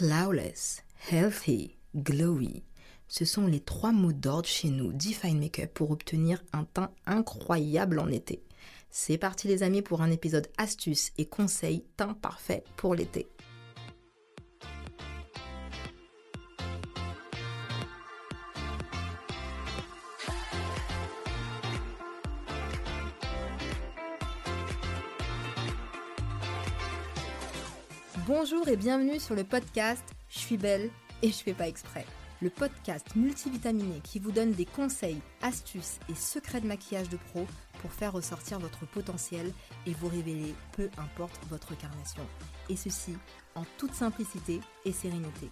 Flawless, healthy, glowy. Ce sont les trois mots d'ordre chez nous, Define Makeup, pour obtenir un teint incroyable en été. C'est parti les amis pour un épisode astuces et conseils teint parfait pour l'été. Bonjour et bienvenue sur le podcast Je suis belle et je fais pas exprès. Le podcast multivitaminé qui vous donne des conseils, astuces et secrets de maquillage de pro pour faire ressortir votre potentiel et vous révéler peu importe votre carnation. Et ceci en toute simplicité et sérénité.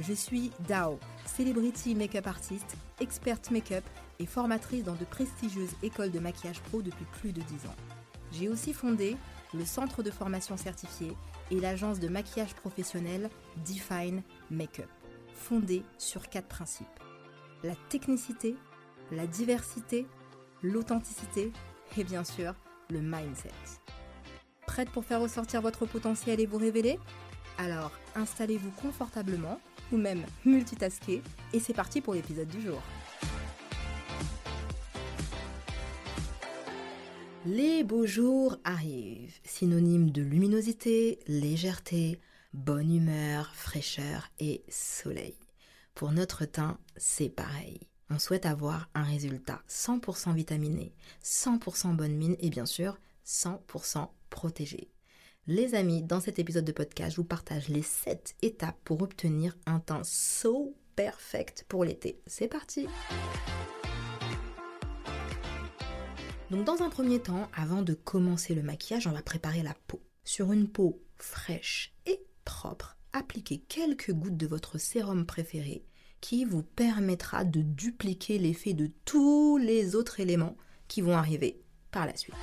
Je suis Dao, celebrity make-up artiste, experte make-up et formatrice dans de prestigieuses écoles de maquillage pro depuis plus de 10 ans. J'ai aussi fondé le centre de formation certifié et l'agence de maquillage professionnel Define Makeup, fondée sur quatre principes. La technicité, la diversité, l'authenticité et bien sûr le mindset. Prête pour faire ressortir votre potentiel et vous révéler? Alors installez-vous confortablement ou même multitasker et c'est parti pour l'épisode du jour. Les beaux jours arrivent, synonyme de luminosité, légèreté, bonne humeur, fraîcheur et soleil. Pour notre teint, c'est pareil. On souhaite avoir un résultat 100% vitaminé, 100% bonne mine et bien sûr 100% protégé. Les amis, dans cet épisode de podcast, je vous partage les 7 étapes pour obtenir un teint so perfect pour l'été. C'est parti! Donc dans un premier temps, avant de commencer le maquillage, on va préparer la peau. Sur une peau fraîche et propre, appliquez quelques gouttes de votre sérum préféré qui vous permettra de dupliquer l'effet de tous les autres éléments qui vont arriver par la suite.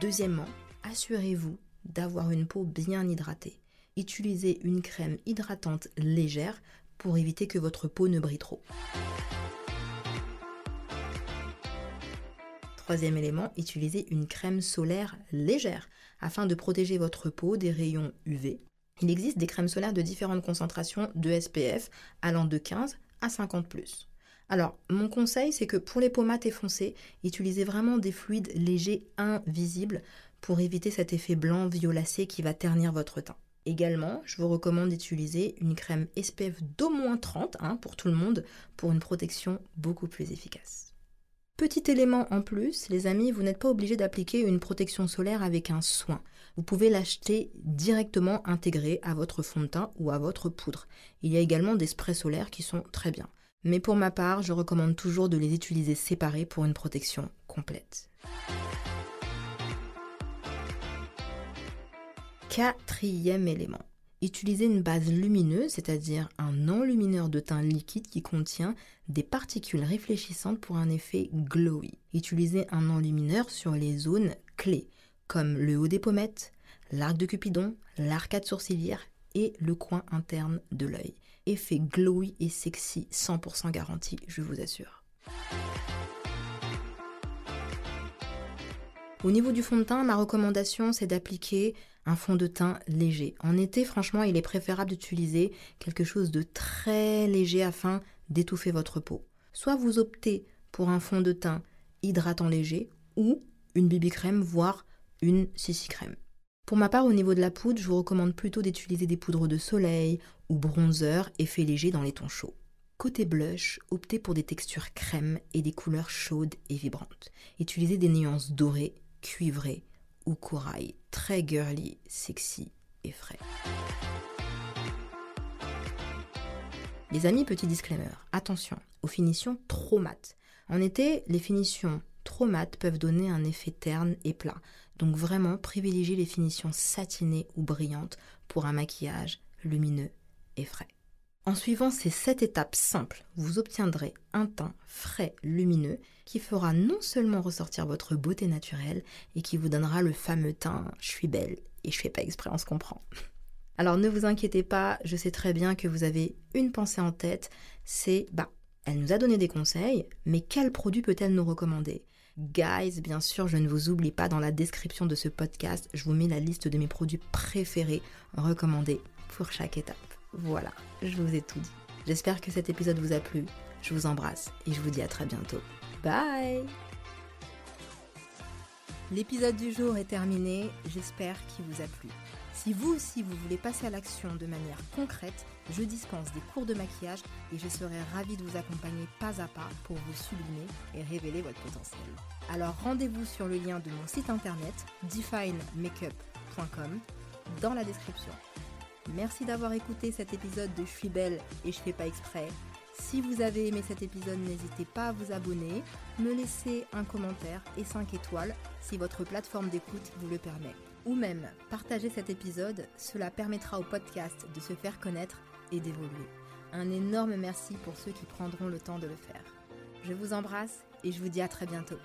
Deuxièmement, assurez-vous d'avoir une peau bien hydratée. Utilisez une crème hydratante légère pour éviter que votre peau ne brille trop. Troisième élément, utilisez une crème solaire légère afin de protéger votre peau des rayons UV. Il existe des crèmes solaires de différentes concentrations de SPF allant de 15 à 50 plus. Alors, mon conseil, c'est que pour les peaux mates et foncées, utilisez vraiment des fluides légers invisibles pour éviter cet effet blanc violacé qui va ternir votre teint. Également, je vous recommande d'utiliser une crème SPF d'au moins 30 hein, pour tout le monde pour une protection beaucoup plus efficace. Petit élément en plus, les amis, vous n'êtes pas obligé d'appliquer une protection solaire avec un soin. Vous pouvez l'acheter directement intégré à votre fond de teint ou à votre poudre. Il y a également des sprays solaires qui sont très bien. Mais pour ma part, je recommande toujours de les utiliser séparés pour une protection complète. Quatrième élément. Utilisez une base lumineuse, c'est-à-dire un enlumineur de teint liquide qui contient des particules réfléchissantes pour un effet glowy. Utilisez un enlumineur sur les zones clés, comme le haut des pommettes, l'arc de Cupidon, l'arcade sourcilière et le coin interne de l'œil. Effet glowy et sexy 100% garanti, je vous assure. Au niveau du fond de teint, ma recommandation c'est d'appliquer un fond de teint léger. En été, franchement, il est préférable d'utiliser quelque chose de très léger afin d'étouffer votre peau. Soit vous optez pour un fond de teint hydratant léger ou une BB crème, voire une CC crème. Pour ma part, au niveau de la poudre, je vous recommande plutôt d'utiliser des poudres de soleil ou bronzer effet léger dans les tons chauds. Côté blush, optez pour des textures crème et des couleurs chaudes et vibrantes. Utilisez des nuances dorées, cuivrées ou corail, très girly, sexy et frais. Les amis, petit disclaimer, attention aux finitions trop mates. En été, les finitions trop mates peuvent donner un effet terne et plat. Donc vraiment, privilégiez les finitions satinées ou brillantes pour un maquillage lumineux et frais. En suivant ces 7 étapes simples, vous obtiendrez un teint frais, lumineux, qui fera non seulement ressortir votre beauté naturelle, et qui vous donnera le fameux teint je suis belle et je fais pas exprès, on se comprend. Alors ne vous inquiétez pas, je sais très bien que vous avez une pensée en tête, c'est bah, elle nous a donné des conseils, mais quel produit peut-elle nous recommander? Guys, bien sûr, je ne vous oublie pas dans la description de ce podcast, je vous mets la liste de mes produits préférés recommandés pour chaque étape. Voilà, je vous ai tout dit. J'espère que cet épisode vous a plu. Je vous embrasse et je vous dis à très bientôt. Bye L'épisode du jour est terminé, j'espère qu'il vous a plu. Si vous aussi vous voulez passer à l'action de manière concrète, je dispense des cours de maquillage et je serai ravie de vous accompagner pas à pas pour vous sublimer et révéler votre potentiel. Alors rendez-vous sur le lien de mon site internet definemakeup.com dans la description. Merci d'avoir écouté cet épisode de Je suis belle et je fais pas exprès. Si vous avez aimé cet épisode, n'hésitez pas à vous abonner, me laisser un commentaire et 5 étoiles si votre plateforme d'écoute vous le permet. Ou même partager cet épisode, cela permettra au podcast de se faire connaître et d'évoluer. Un énorme merci pour ceux qui prendront le temps de le faire. Je vous embrasse et je vous dis à très bientôt.